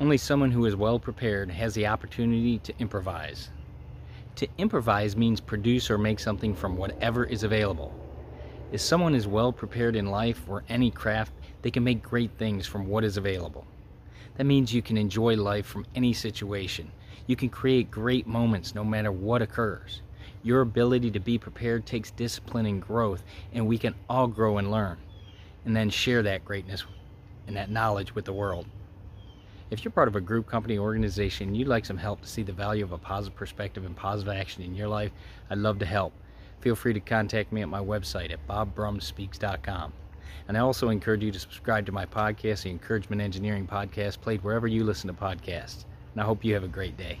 Only someone who is well prepared has the opportunity to improvise. To improvise means produce or make something from whatever is available. If someone is well prepared in life or any craft, they can make great things from what is available. That means you can enjoy life from any situation. You can create great moments no matter what occurs. Your ability to be prepared takes discipline and growth, and we can all grow and learn, and then share that greatness and that knowledge with the world. If you're part of a group, company, organization, and you'd like some help to see the value of a positive perspective and positive action in your life, I'd love to help. Feel free to contact me at my website at bobbrumspeaks.com. And I also encourage you to subscribe to my podcast, the Encouragement Engineering Podcast, played wherever you listen to podcasts. And I hope you have a great day.